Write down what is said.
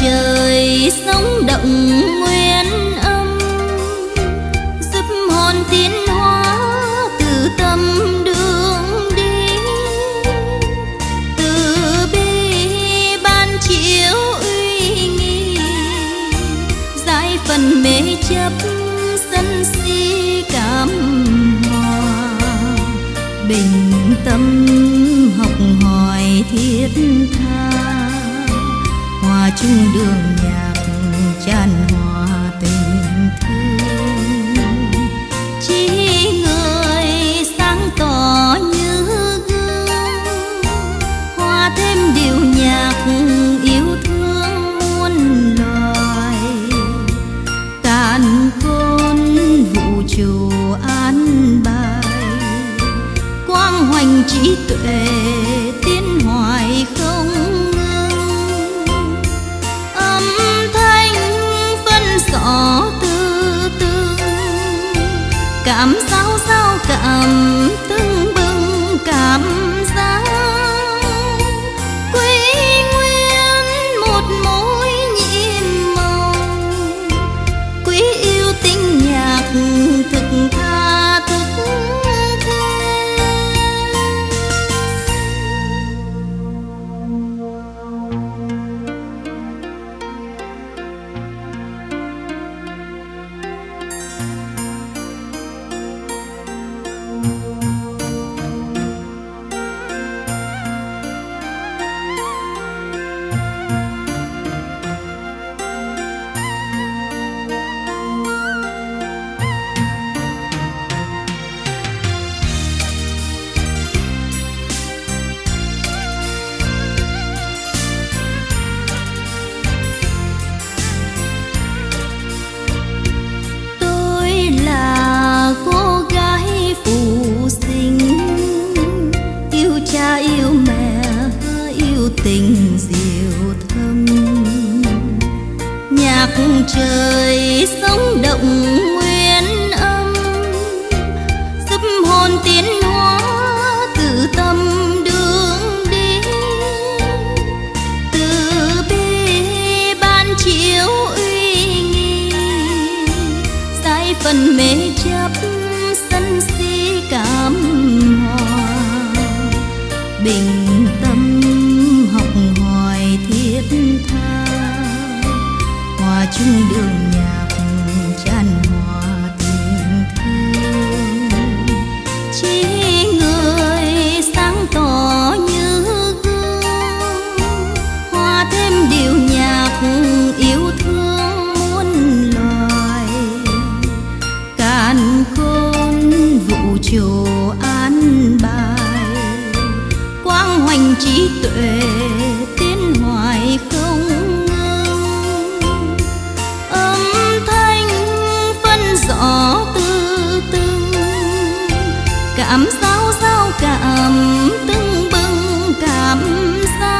Trời sống động nguyên âm, giúp hồn tiến hóa từ tâm đường đi. Từ bi ban chiếu uy nghi, giải phần mê chấp sân si cảm hòa. Bình tâm học hỏi thiết tha hòa chung đường nhạc tràn hòa tình thương. Chỉ người sáng tỏ như gương, hòa thêm điệu nhạc yêu thương muôn loài. Càn khôn vũ trụ an bài, quang hoành trí tuệ trời sống động nguyên âm, giúp hồn tiến hóa từ tâm đường đi. Từ bi ban chiếu uy nghi, sai phần mê chấp sân si cảm hòa. Bình tâm chung đường nhạc tràn hòa tình thương. Chỉ người sáng tỏ như gương, hòa thêm điệu nhạc yêu thương muôn loài. Càn khôn vũ trụ an bài, quang hoành trí tuệ cảm sao sao cảm tưng bừng cảm sao